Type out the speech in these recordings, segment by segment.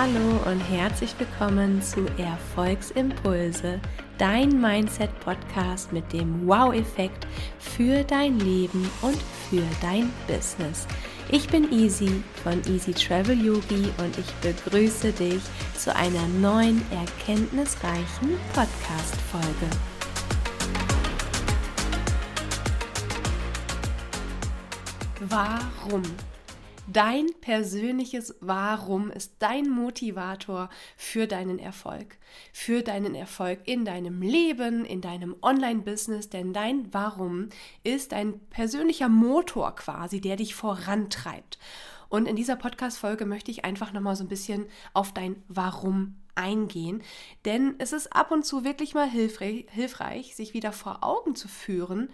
Hallo und herzlich willkommen zu Erfolgsimpulse, dein Mindset-Podcast mit dem Wow-Effekt für dein Leben und für dein Business. Ich bin Easy von Easy Travel Yogi und ich begrüße dich zu einer neuen erkenntnisreichen Podcast-Folge. Warum? Dein persönliches Warum ist dein Motivator für deinen Erfolg, für deinen Erfolg in deinem Leben, in deinem Online-Business, denn dein Warum ist dein persönlicher Motor quasi, der dich vorantreibt. Und in dieser Podcast-Folge möchte ich einfach nochmal so ein bisschen auf dein Warum eingehen, denn es ist ab und zu wirklich mal hilfreich, hilfreich sich wieder vor Augen zu führen,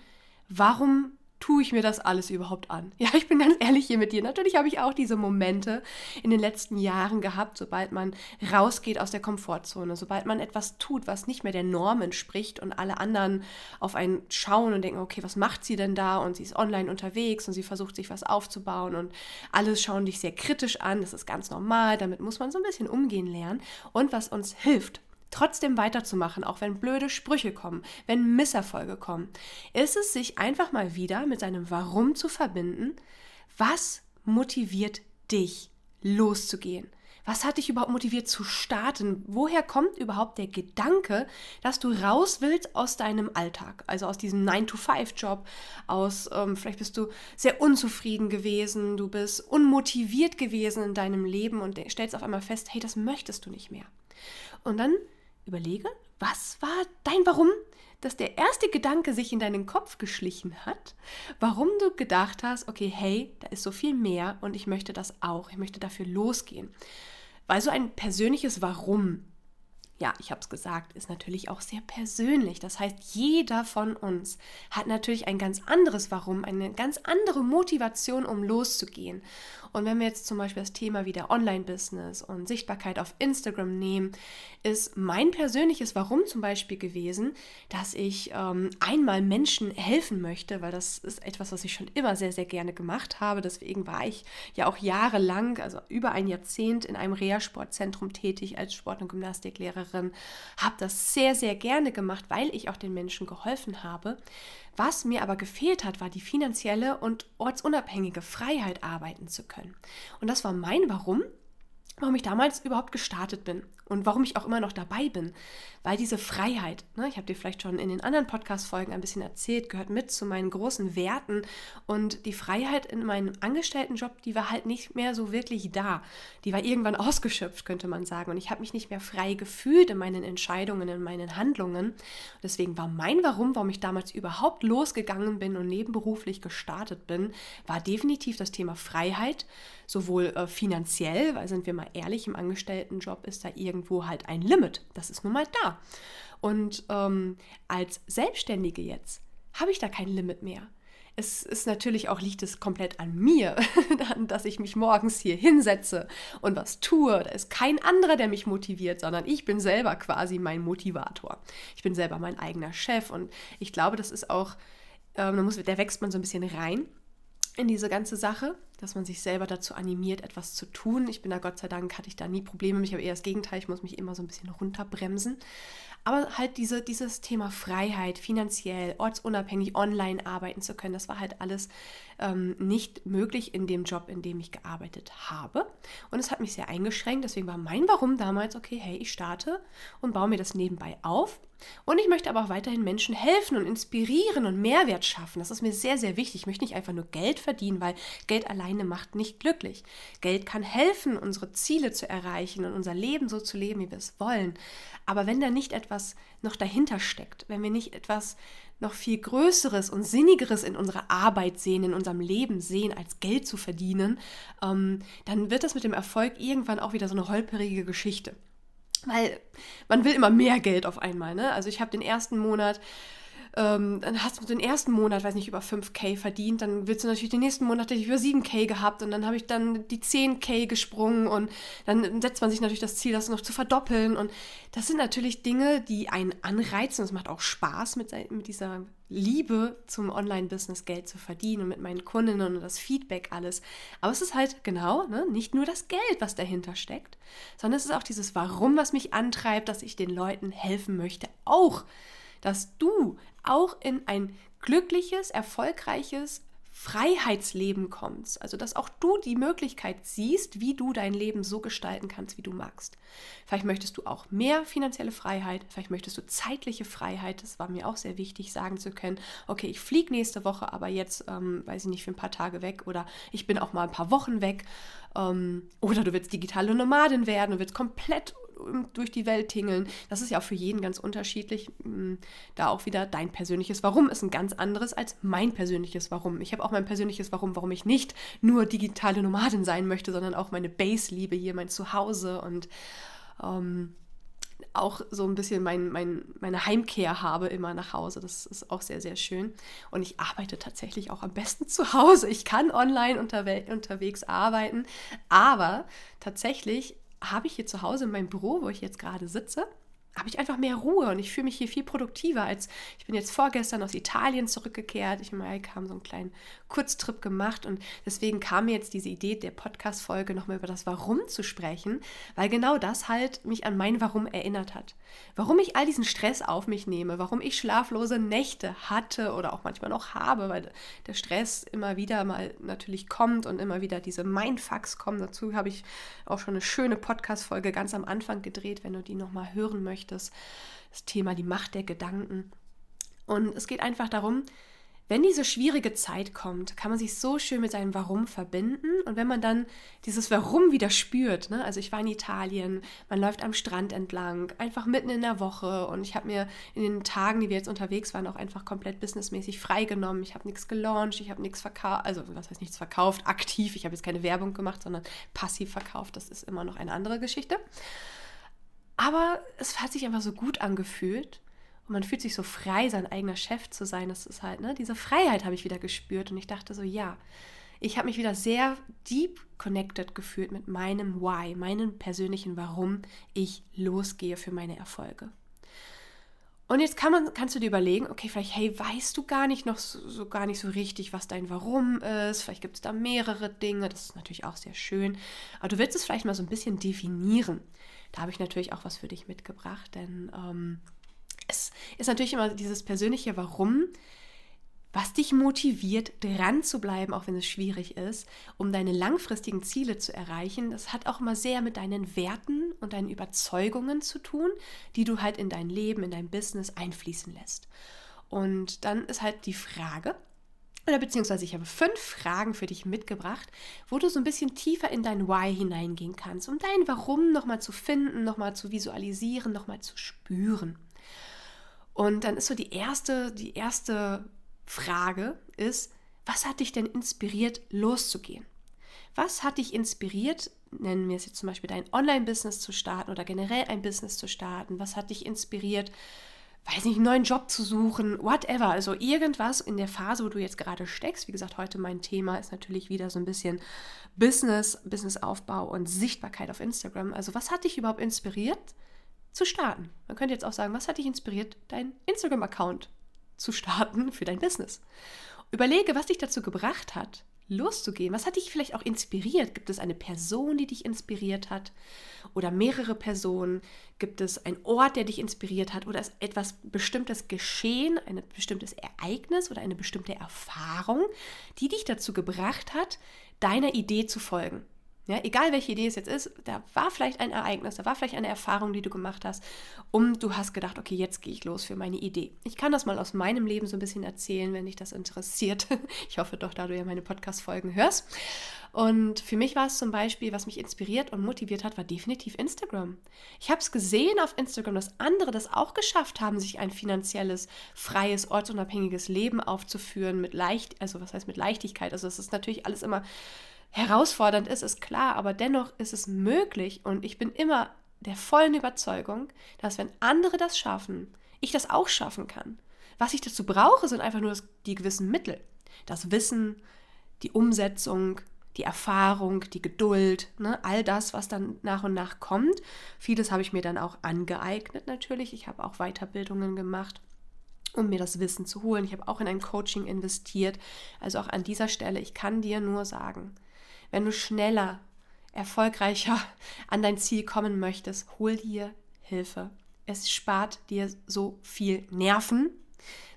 warum tue ich mir das alles überhaupt an? Ja, ich bin ganz ehrlich hier mit dir. Natürlich habe ich auch diese Momente in den letzten Jahren gehabt, sobald man rausgeht aus der Komfortzone, sobald man etwas tut, was nicht mehr der Norm entspricht und alle anderen auf einen schauen und denken, okay, was macht sie denn da? Und sie ist online unterwegs und sie versucht sich was aufzubauen und alle schauen dich sehr kritisch an. Das ist ganz normal. Damit muss man so ein bisschen umgehen lernen. Und was uns hilft, trotzdem weiterzumachen, auch wenn blöde Sprüche kommen, wenn Misserfolge kommen, ist es, sich einfach mal wieder mit seinem Warum zu verbinden. Was motiviert dich, loszugehen? Was hat dich überhaupt motiviert zu starten? Woher kommt überhaupt der Gedanke, dass du raus willst aus deinem Alltag? Also aus diesem 9-to-5-Job, aus, ähm, vielleicht bist du sehr unzufrieden gewesen, du bist unmotiviert gewesen in deinem Leben und stellst auf einmal fest, hey, das möchtest du nicht mehr. Und dann Überlege, was war dein Warum, dass der erste Gedanke sich in deinen Kopf geschlichen hat, warum du gedacht hast, okay, hey, da ist so viel mehr und ich möchte das auch, ich möchte dafür losgehen. Weil so ein persönliches Warum ja, ich habe es gesagt, ist natürlich auch sehr persönlich. Das heißt, jeder von uns hat natürlich ein ganz anderes Warum, eine ganz andere Motivation, um loszugehen. Und wenn wir jetzt zum Beispiel das Thema wieder Online-Business und Sichtbarkeit auf Instagram nehmen, ist mein persönliches Warum zum Beispiel gewesen, dass ich ähm, einmal Menschen helfen möchte, weil das ist etwas, was ich schon immer sehr, sehr gerne gemacht habe. Deswegen war ich ja auch jahrelang, also über ein Jahrzehnt in einem Reha-Sportzentrum tätig als Sport- und Gymnastiklehrerin Lehrerin, habe das sehr, sehr gerne gemacht, weil ich auch den Menschen geholfen habe. Was mir aber gefehlt hat, war die finanzielle und ortsunabhängige Freiheit, arbeiten zu können. Und das war mein Warum, warum ich damals überhaupt gestartet bin und warum ich auch immer noch dabei bin. Weil diese Freiheit, ne, ich habe dir vielleicht schon in den anderen Podcast-Folgen ein bisschen erzählt, gehört mit zu meinen großen Werten. Und die Freiheit in meinem Angestelltenjob, die war halt nicht mehr so wirklich da. Die war irgendwann ausgeschöpft, könnte man sagen. Und ich habe mich nicht mehr frei gefühlt in meinen Entscheidungen, in meinen Handlungen. Deswegen war mein Warum, warum ich damals überhaupt losgegangen bin und nebenberuflich gestartet bin, war definitiv das Thema Freiheit, sowohl äh, finanziell, weil sind wir mal ehrlich, im Angestelltenjob ist da irgendwo halt ein Limit. Das ist nun mal da. Und ähm, als Selbstständige jetzt habe ich da kein Limit mehr. Es ist natürlich auch, liegt es komplett an mir, dass ich mich morgens hier hinsetze und was tue. Da ist kein anderer, der mich motiviert, sondern ich bin selber quasi mein Motivator. Ich bin selber mein eigener Chef und ich glaube, das ist auch, ähm, da, muss, da wächst man so ein bisschen rein in diese ganze Sache, dass man sich selber dazu animiert, etwas zu tun. Ich bin da Gott sei Dank, hatte ich da nie Probleme. Ich habe eher das Gegenteil, ich muss mich immer so ein bisschen runterbremsen. Aber halt diese, dieses Thema Freiheit, finanziell, ortsunabhängig, online arbeiten zu können, das war halt alles ähm, nicht möglich in dem Job, in dem ich gearbeitet habe. Und es hat mich sehr eingeschränkt. Deswegen war mein Warum damals, okay, hey, ich starte und baue mir das nebenbei auf. Und ich möchte aber auch weiterhin Menschen helfen und inspirieren und Mehrwert schaffen. Das ist mir sehr, sehr wichtig. Ich möchte nicht einfach nur Geld verdienen, weil Geld alleine macht nicht glücklich. Geld kann helfen, unsere Ziele zu erreichen und unser Leben so zu leben, wie wir es wollen. Aber wenn da nicht etwas noch dahinter steckt, wenn wir nicht etwas noch viel Größeres und Sinnigeres in unserer Arbeit sehen, in unserem Leben sehen, als Geld zu verdienen, ähm, dann wird das mit dem Erfolg irgendwann auch wieder so eine holperige Geschichte. Weil man will immer mehr Geld auf einmal. Ne? Also ich habe den ersten Monat ähm, dann hast du den ersten Monat, weiß nicht, über 5k verdient, dann willst du natürlich den nächsten Monat über 7k gehabt und dann habe ich dann die 10k gesprungen und dann setzt man sich natürlich das Ziel, das noch zu verdoppeln und das sind natürlich Dinge, die einen anreizen. Es macht auch Spaß, mit, mit dieser Liebe zum Online-Business Geld zu verdienen und mit meinen Kundinnen und das Feedback alles. Aber es ist halt genau ne, nicht nur das Geld, was dahinter steckt, sondern es ist auch dieses Warum, was mich antreibt, dass ich den Leuten helfen möchte. Auch, dass du auch in ein glückliches, erfolgreiches, Freiheitsleben kommst. Also, dass auch du die Möglichkeit siehst, wie du dein Leben so gestalten kannst, wie du magst. Vielleicht möchtest du auch mehr finanzielle Freiheit, vielleicht möchtest du zeitliche Freiheit. Das war mir auch sehr wichtig, sagen zu können, okay, ich fliege nächste Woche, aber jetzt, ähm, weiß ich nicht, für ein paar Tage weg oder ich bin auch mal ein paar Wochen weg. Ähm, oder du willst digitale Nomadin werden, du willst komplett durch die Welt tingeln. Das ist ja auch für jeden ganz unterschiedlich. Mm, da auch wieder dein persönliches Warum ist ein ganz anderes als mein persönliches Warum. Ich habe auch mein persönliches Warum, warum ich nicht nur digitale Nomadin sein möchte, sondern auch meine Base-Liebe hier, mein Zuhause und ähm, auch so ein bisschen mein, mein, meine Heimkehr habe immer nach Hause. Das ist auch sehr, sehr schön. Und ich arbeite tatsächlich auch am besten zu Hause. Ich kann online unterwe unterwegs arbeiten, aber tatsächlich habe ich hier zu Hause in meinem Büro, wo ich jetzt gerade sitze, habe ich einfach mehr Ruhe und ich fühle mich hier viel produktiver als ich bin jetzt vorgestern aus Italien zurückgekehrt. Ich Mike haben so einen kleinen Kurztrip gemacht und deswegen kam mir jetzt diese Idee der Podcast-Folge nochmal über das Warum zu sprechen, weil genau das halt mich an mein Warum erinnert hat. Warum ich all diesen Stress auf mich nehme, warum ich schlaflose Nächte hatte oder auch manchmal noch habe, weil der Stress immer wieder mal natürlich kommt und immer wieder diese Mindfucks kommen. Dazu habe ich auch schon eine schöne Podcast-Folge ganz am Anfang gedreht, wenn du die nochmal hören möchtest möchtest. Das Thema die Macht der Gedanken. Und es geht einfach darum, wenn diese schwierige Zeit kommt, kann man sich so schön mit seinem Warum verbinden. Und wenn man dann dieses Warum wieder spürt, ne? also ich war in Italien, man läuft am Strand entlang, einfach mitten in der Woche und ich habe mir in den Tagen, die wir jetzt unterwegs waren, auch einfach komplett businessmäßig freigenommen. Ich habe nichts gelauncht, ich habe nichts verkauft, also was heißt nichts verkauft, aktiv. Ich habe jetzt keine Werbung gemacht, sondern passiv verkauft. Das ist immer noch eine andere Geschichte. Aber es hat sich einfach so gut angefühlt. Und man fühlt sich so frei, sein eigener Chef zu sein. Das ist halt, ne? Diese Freiheit habe ich wieder gespürt. Und ich dachte so, ja, ich habe mich wieder sehr deep connected gefühlt mit meinem Why, meinem persönlichen Warum ich losgehe für meine Erfolge. Und jetzt kann man, kannst du dir überlegen, okay, vielleicht, hey, weißt du gar nicht noch so, so gar nicht so richtig, was dein Warum ist. Vielleicht gibt es da mehrere Dinge. Das ist natürlich auch sehr schön. Aber du willst es vielleicht mal so ein bisschen definieren da habe ich natürlich auch was für dich mitgebracht, denn ähm, es ist natürlich immer dieses persönliche Warum, was dich motiviert, dran zu bleiben, auch wenn es schwierig ist, um deine langfristigen Ziele zu erreichen. Das hat auch immer sehr mit deinen Werten und deinen Überzeugungen zu tun, die du halt in dein Leben, in dein Business einfließen lässt. Und dann ist halt die Frage, oder beziehungsweise ich habe fünf Fragen für dich mitgebracht, wo du so ein bisschen tiefer in dein Why hineingehen kannst, um dein Warum nochmal zu finden, nochmal zu visualisieren, nochmal zu spüren. Und dann ist so die erste, die erste Frage ist, was hat dich denn inspiriert, loszugehen? Was hat dich inspiriert, nennen wir es jetzt zum Beispiel dein Online-Business zu starten oder generell ein Business zu starten? Was hat dich inspiriert, weiß nicht, einen neuen Job zu suchen, whatever. Also irgendwas in der Phase, wo du jetzt gerade steckst. Wie gesagt, heute mein Thema ist natürlich wieder so ein bisschen Business, Businessaufbau und Sichtbarkeit auf Instagram. Also was hat dich überhaupt inspiriert zu starten? Man könnte jetzt auch sagen, was hat dich inspiriert, deinen Instagram-Account zu starten für dein Business? Überlege, was dich dazu gebracht hat, loszugehen? Was hat dich vielleicht auch inspiriert? Gibt es eine Person, die dich inspiriert hat? Oder mehrere Personen? Gibt es einen Ort, der dich inspiriert hat? Oder ist etwas bestimmtes geschehen, ein bestimmtes Ereignis oder eine bestimmte Erfahrung, die dich dazu gebracht hat, deiner Idee zu folgen? Ja, egal welche Idee es jetzt ist, da war vielleicht ein Ereignis, da war vielleicht eine Erfahrung, die du gemacht hast, und du hast gedacht, okay, jetzt gehe ich los für meine Idee. Ich kann das mal aus meinem Leben so ein bisschen erzählen, wenn dich das interessiert. Ich hoffe doch, da du ja meine Podcast-Folgen hörst. Und für mich war es zum Beispiel, was mich inspiriert und motiviert hat, war definitiv Instagram. Ich habe es gesehen auf Instagram, dass andere das auch geschafft haben, sich ein finanzielles, freies, ortsunabhängiges Leben aufzuführen mit leicht, also was heißt mit Leichtigkeit. Also es ist natürlich alles immer herausfordernd ist, ist klar, aber dennoch ist es möglich und ich bin immer der vollen Überzeugung, dass wenn andere das schaffen, ich das auch schaffen kann. was ich dazu brauche, sind einfach nur das, die gewissen Mittel. Das Wissen, die Umsetzung, die Erfahrung, die Geduld, ne, all das, was dann nach und nach kommt. Vieles habe ich mir dann auch angeeignet natürlich. Ich habe auch Weiterbildungen gemacht, um mir das Wissen zu holen. Ich habe auch in ein Coaching investiert. Also auch an dieser Stelle, ich kann dir nur sagen, wenn du schneller, erfolgreicher an dein Ziel kommen möchtest, hol dir Hilfe. Es spart dir so viel Nerven,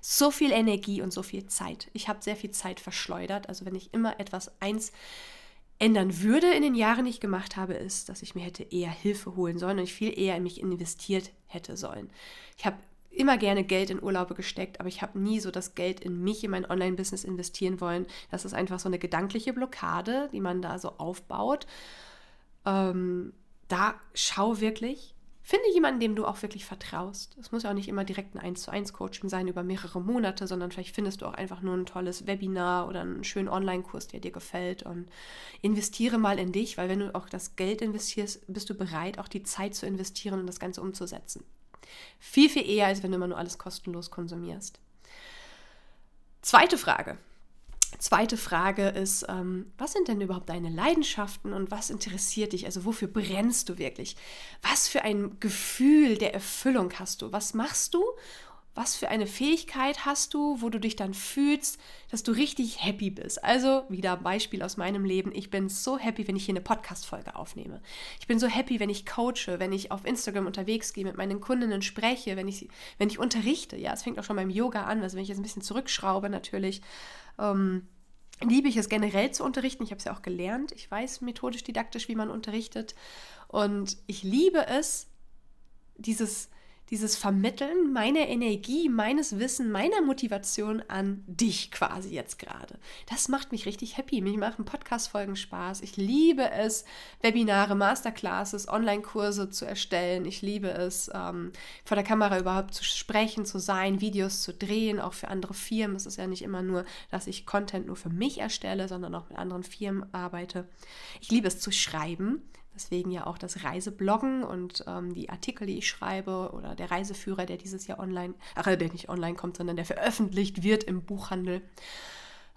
so viel Energie und so viel Zeit. Ich habe sehr viel Zeit verschleudert. Also wenn ich immer etwas eins ändern würde in den Jahren, die ich gemacht habe, ist, dass ich mir hätte eher Hilfe holen sollen und ich viel eher in mich investiert hätte sollen. Ich habe immer gerne Geld in Urlaube gesteckt, aber ich habe nie so das Geld in mich, in mein Online-Business investieren wollen. Das ist einfach so eine gedankliche Blockade, die man da so aufbaut. Ähm, da schau wirklich, Finde jemanden, dem du auch wirklich vertraust. Es muss ja auch nicht immer direkt ein 1 zu 1 Coaching sein über mehrere Monate, sondern vielleicht findest du auch einfach nur ein tolles Webinar oder einen schönen Online-Kurs, der dir gefällt. Und investiere mal in dich, weil wenn du auch das Geld investierst, bist du bereit, auch die Zeit zu investieren und das Ganze umzusetzen. Viel, viel eher, als wenn du immer nur alles kostenlos konsumierst. Zweite Frage. Zweite Frage ist, ähm, was sind denn überhaupt deine Leidenschaften und was interessiert dich? Also wofür brennst du wirklich? Was für ein Gefühl der Erfüllung hast du? Was machst du? Was für eine Fähigkeit hast du, wo du dich dann fühlst, dass du richtig happy bist? Also wieder Beispiel aus meinem Leben. Ich bin so happy, wenn ich hier eine Podcast-Folge aufnehme. Ich bin so happy, wenn ich coache, wenn ich auf Instagram unterwegs gehe, mit meinen Kundinnen spreche, wenn ich, wenn ich unterrichte. Ja, es fängt auch schon beim Yoga an. Also wenn ich jetzt ein bisschen zurückschraube natürlich ähm, liebe ich es generell zu unterrichten. Ich habe es ja auch gelernt. Ich weiß methodisch, didaktisch, wie man unterrichtet. Und ich liebe es, dieses dieses Vermitteln meiner Energie, meines Wissen, meiner Motivation an dich quasi jetzt gerade. Das macht mich richtig happy. Mich machen Podcast-Folgen Spaß. Ich liebe es, Webinare, Masterclasses, Online-Kurse zu erstellen. Ich liebe es, ähm, vor der Kamera überhaupt zu sprechen, zu sein, Videos zu drehen, auch für andere Firmen. Es ist ja nicht immer nur, dass ich Content nur für mich erstelle, sondern auch mit anderen Firmen arbeite. Ich liebe es zu schreiben. Deswegen ja auch das Reisebloggen und ähm, die Artikel, die ich schreibe oder der Reiseführer, der dieses Jahr online, ach, der nicht online kommt, sondern der veröffentlicht wird im Buchhandel.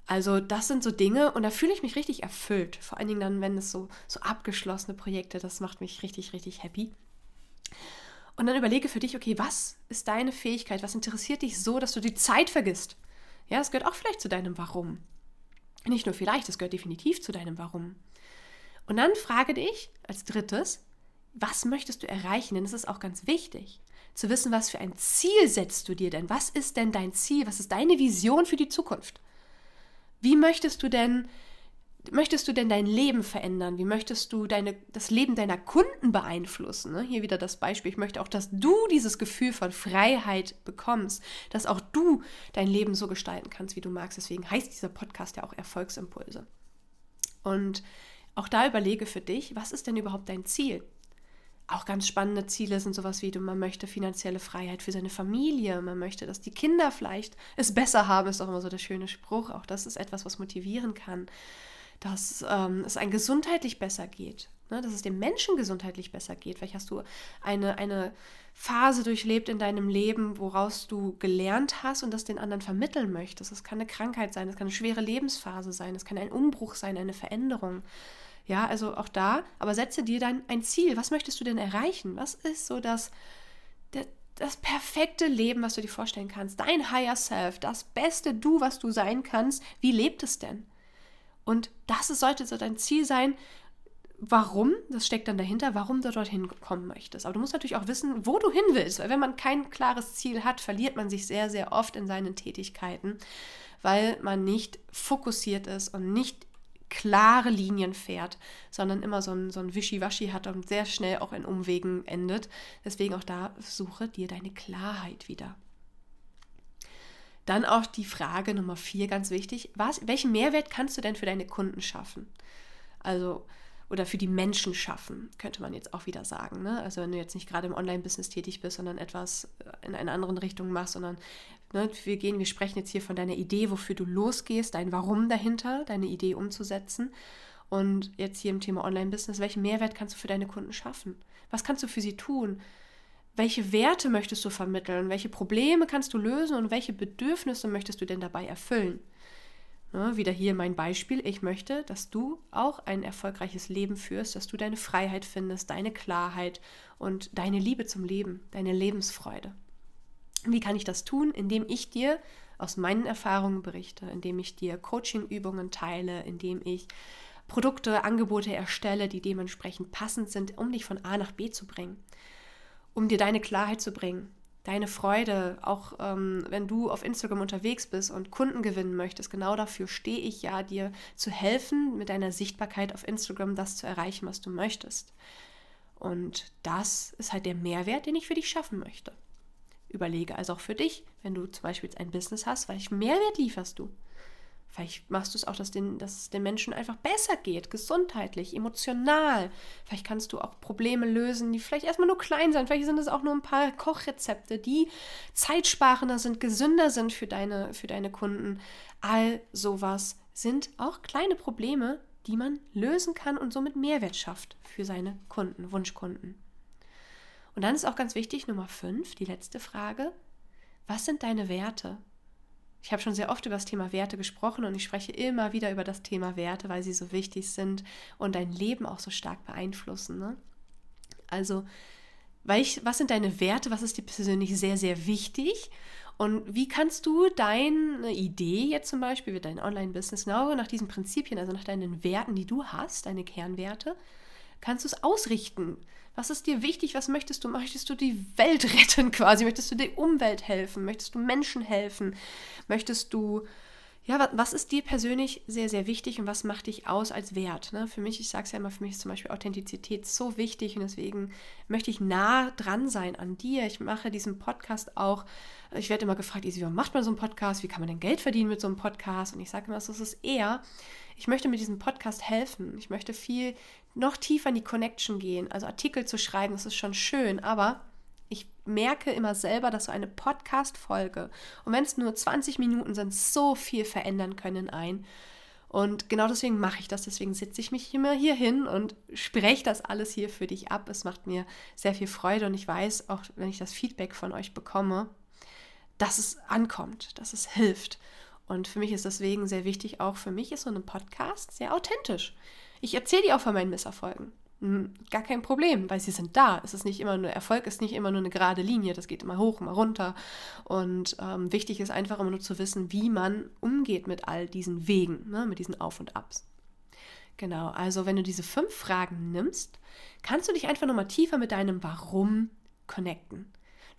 Also das sind so Dinge und da fühle ich mich richtig erfüllt. Vor allen Dingen dann, wenn es so, so abgeschlossene Projekte, das macht mich richtig, richtig happy. Und dann überlege für dich, okay, was ist deine Fähigkeit? Was interessiert dich so, dass du die Zeit vergisst? Ja, es gehört auch vielleicht zu deinem Warum. Nicht nur vielleicht, es gehört definitiv zu deinem Warum. Und dann frage dich als drittes, was möchtest du erreichen? Denn es ist auch ganz wichtig zu wissen, was für ein Ziel setzt du dir denn? Was ist denn dein Ziel? Was ist deine Vision für die Zukunft? Wie möchtest du denn möchtest du denn dein Leben verändern? Wie möchtest du deine, das Leben deiner Kunden beeinflussen? Ne? Hier wieder das Beispiel. Ich möchte auch, dass du dieses Gefühl von Freiheit bekommst, dass auch du dein Leben so gestalten kannst, wie du magst. Deswegen heißt dieser Podcast ja auch Erfolgsimpulse. Und auch da überlege für dich, was ist denn überhaupt dein Ziel? Auch ganz spannende Ziele sind sowas wie, man möchte finanzielle Freiheit für seine Familie, man möchte, dass die Kinder vielleicht es besser haben, ist auch immer so der schöne Spruch. Auch das ist etwas, was motivieren kann, dass ähm, es ein gesundheitlich besser geht, ne? dass es dem Menschen gesundheitlich besser geht. Vielleicht hast du eine, eine Phase durchlebt in deinem Leben, woraus du gelernt hast und das den anderen vermitteln möchtest. Das kann eine Krankheit sein, das kann eine schwere Lebensphase sein, das kann ein Umbruch sein, eine Veränderung. Ja, also auch da, aber setze dir dann ein Ziel. Was möchtest du denn erreichen? Was ist so das, das, das perfekte Leben, was du dir vorstellen kannst? Dein Higher Self, das beste Du, was du sein kannst. Wie lebt es denn? Und das sollte so dein Ziel sein. Warum, das steckt dann dahinter, warum du dorthin kommen möchtest. Aber du musst natürlich auch wissen, wo du hin willst. Weil wenn man kein klares Ziel hat, verliert man sich sehr, sehr oft in seinen Tätigkeiten, weil man nicht fokussiert ist und nicht klare Linien fährt, sondern immer so ein, so ein Wischiwaschi hat und sehr schnell auch in Umwegen endet. Deswegen auch da suche dir deine Klarheit wieder. Dann auch die Frage Nummer vier, ganz wichtig. Was, welchen Mehrwert kannst du denn für deine Kunden schaffen? Also, oder für die Menschen schaffen, könnte man jetzt auch wieder sagen. Ne? Also wenn du jetzt nicht gerade im Online-Business tätig bist, sondern etwas äh, in einer anderen Richtung machst, sondern ne, wir gehen, wir sprechen jetzt hier von deiner Idee, wofür du losgehst, dein Warum dahinter, deine Idee umzusetzen. Und jetzt hier im Thema Online-Business, welchen Mehrwert kannst du für deine Kunden schaffen? Was kannst du für sie tun? welche Werte möchtest du vermitteln? Welche Probleme kannst du lösen und welche Bedürfnisse möchtest du denn dabei erfüllen? Wieder hier mein Beispiel. Ich möchte, dass du auch ein erfolgreiches Leben führst, dass du deine Freiheit findest, deine Klarheit und deine Liebe zum Leben, deine Lebensfreude. Wie kann ich das tun? Indem ich dir aus meinen Erfahrungen berichte, indem ich dir Coaching-Übungen teile, indem ich Produkte, Angebote erstelle, die dementsprechend passend sind, um dich von A nach B zu bringen um dir deine Klarheit zu bringen, deine Freude, auch ähm, wenn du auf Instagram unterwegs bist und Kunden gewinnen möchtest, genau dafür stehe ich ja, dir zu helfen, mit deiner Sichtbarkeit auf Instagram das zu erreichen, was du möchtest. Und das ist halt der Mehrwert, den ich für dich schaffen möchte. Überlege also auch für dich, wenn du zum Beispiel ein Business hast, welchen Mehrwert lieferst du? Vielleicht machst du es auch, dass, den, dass es den Menschen einfach besser geht, gesundheitlich, emotional. Vielleicht kannst du auch Probleme lösen, die vielleicht erstmal nur klein sind. Vielleicht sind es auch nur ein paar Kochrezepte, die zeitsparender sind, gesünder sind für deine, für deine Kunden. All sowas sind auch kleine Probleme, die man lösen kann und somit Mehrwert schafft für seine Kunden, Wunschkunden. Und dann ist auch ganz wichtig, Nummer 5, die letzte Frage. Was sind deine Werte? Ich habe schon sehr oft über das Thema Werte gesprochen und ich spreche immer wieder über das Thema Werte, weil sie so wichtig sind und dein Leben auch so stark beeinflussen. Ne? Also, ich, was sind deine Werte? Was ist dir persönlich sehr, sehr wichtig? Und wie kannst du deine Idee jetzt zum Beispiel, wie dein Online-Business, genau nach diesen Prinzipien, also nach deinen Werten, die du hast, deine Kernwerte, kannst du es ausrichten? Was ist dir wichtig? Was möchtest du? Möchtest du die Welt retten quasi? Möchtest du der Umwelt helfen? Möchtest du Menschen helfen? Möchtest du, ja, was ist dir persönlich sehr, sehr wichtig und was macht dich aus als Wert? Ne? Für mich, ich sage es ja immer, für mich ist zum Beispiel Authentizität so wichtig und deswegen möchte ich nah dran sein an dir. Ich mache diesen Podcast auch. Ich werde immer gefragt, wie macht man so einen Podcast? Wie kann man denn Geld verdienen mit so einem Podcast? Und ich sage immer, das ist eher, ich möchte mit diesem Podcast helfen. Ich möchte viel noch tiefer in die Connection gehen. Also Artikel zu schreiben, das ist schon schön, aber ich merke immer selber, dass so eine Podcast-Folge, und wenn es nur 20 Minuten sind, so viel verändern können ein. Und genau deswegen mache ich das. Deswegen sitze ich mich immer hier hin und spreche das alles hier für dich ab. Es macht mir sehr viel Freude und ich weiß, auch wenn ich das Feedback von euch bekomme, dass es ankommt, dass es hilft. Und für mich ist deswegen sehr wichtig, auch für mich ist so ein Podcast sehr authentisch. Ich erzähle dir auch von meinen Misserfolgen. Hm, gar kein Problem, weil sie sind da. Es ist nicht immer nur, Erfolg ist nicht immer nur eine gerade Linie, das geht immer hoch, immer runter. Und ähm, wichtig ist einfach immer nur zu wissen, wie man umgeht mit all diesen Wegen, ne, mit diesen Auf und Abs. Genau, also wenn du diese fünf Fragen nimmst, kannst du dich einfach nochmal tiefer mit deinem Warum connecten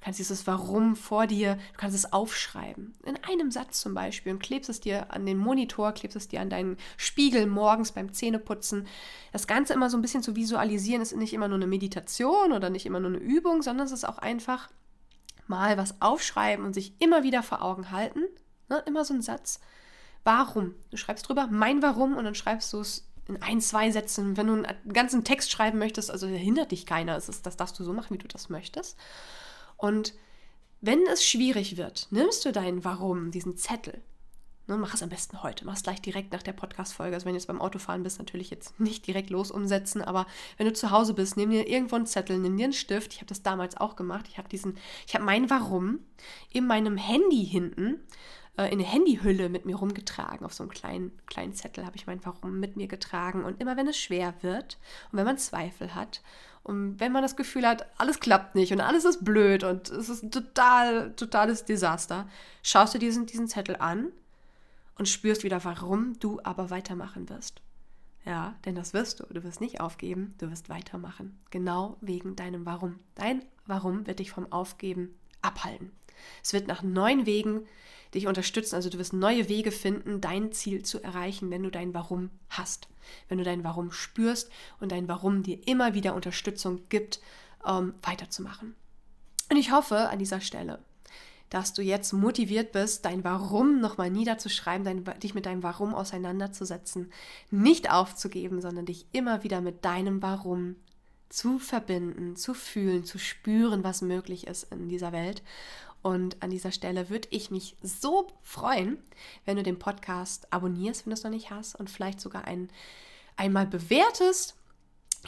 kannst dieses Warum vor dir, du kannst es aufschreiben. In einem Satz zum Beispiel und klebst es dir an den Monitor, klebst es dir an deinen Spiegel morgens beim Zähneputzen. Das Ganze immer so ein bisschen zu visualisieren ist nicht immer nur eine Meditation oder nicht immer nur eine Übung, sondern es ist auch einfach mal was aufschreiben und sich immer wieder vor Augen halten. Ne? Immer so ein Satz. Warum? Du schreibst drüber mein Warum und dann schreibst du es in ein, zwei Sätzen. Wenn du einen ganzen Text schreiben möchtest, also hindert dich keiner. das darfst du so machen, wie du das möchtest. Und wenn es schwierig wird, nimmst du dein Warum, diesen Zettel, ne, mach es am besten heute, mach es gleich direkt nach der Podcast-Folge. Also wenn du jetzt beim Autofahren bist, natürlich jetzt nicht direkt los umsetzen, aber wenn du zu Hause bist, nimm dir irgendwo einen Zettel, nimm dir einen Stift. Ich habe das damals auch gemacht. Ich habe diesen, mein Warum in meinem Handy hinten äh, in eine Handyhülle mit mir rumgetragen. Auf so einem kleinen, kleinen Zettel habe ich mein Warum mit mir getragen. Und immer wenn es schwer wird und wenn man Zweifel hat und wenn man das Gefühl hat, alles klappt nicht und alles ist blöd und es ist ein total, totales Desaster, schaust du diesen, diesen Zettel an und spürst wieder, warum du aber weitermachen wirst. Ja, denn das wirst du. Du wirst nicht aufgeben, du wirst weitermachen. Genau wegen deinem Warum. Dein Warum wird dich vom Aufgeben abhalten. Es wird nach neuen Wegen dich unterstützen. Also du wirst neue Wege finden, dein Ziel zu erreichen, wenn du dein Warum hast. Wenn du dein Warum spürst und dein Warum dir immer wieder Unterstützung gibt, ähm, weiterzumachen. Und ich hoffe an dieser Stelle, dass du jetzt motiviert bist, dein Warum nochmal niederzuschreiben, dein, dich mit deinem Warum auseinanderzusetzen, nicht aufzugeben, sondern dich immer wieder mit deinem Warum zu verbinden, zu fühlen, zu spüren, was möglich ist in dieser Welt und an dieser Stelle würde ich mich so freuen, wenn du den Podcast abonnierst, wenn du es noch nicht hast und vielleicht sogar ein, einmal bewertest.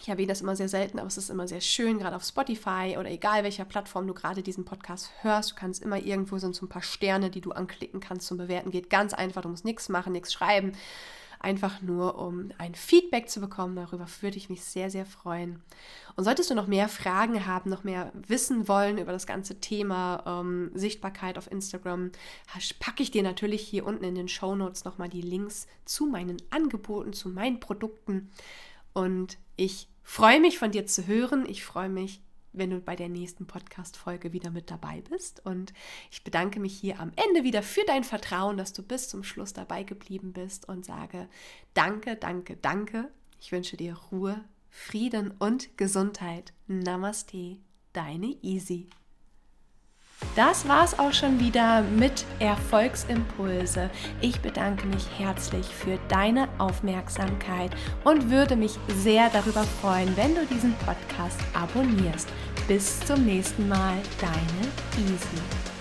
Ich erwähne das immer sehr selten, aber es ist immer sehr schön, gerade auf Spotify oder egal welcher Plattform du gerade diesen Podcast hörst. Du kannst immer irgendwo sind so ein paar Sterne, die du anklicken kannst zum Bewerten. Geht ganz einfach, du musst nichts machen, nichts schreiben. Einfach nur, um ein Feedback zu bekommen. Darüber würde ich mich sehr, sehr freuen. Und solltest du noch mehr Fragen haben, noch mehr wissen wollen über das ganze Thema ähm, Sichtbarkeit auf Instagram, packe ich dir natürlich hier unten in den Show Notes nochmal die Links zu meinen Angeboten, zu meinen Produkten. Und ich freue mich von dir zu hören. Ich freue mich, wenn du bei der nächsten Podcast-Folge wieder mit dabei bist. Und ich bedanke mich hier am Ende wieder für dein Vertrauen, dass du bis zum Schluss dabei geblieben bist und sage Danke, danke, danke. Ich wünsche dir Ruhe, Frieden und Gesundheit. Namaste, deine Easy. Das war's auch schon wieder mit Erfolgsimpulse. Ich bedanke mich herzlich für deine Aufmerksamkeit und würde mich sehr darüber freuen, wenn du diesen Podcast abonnierst. Bis zum nächsten Mal, deine Easy.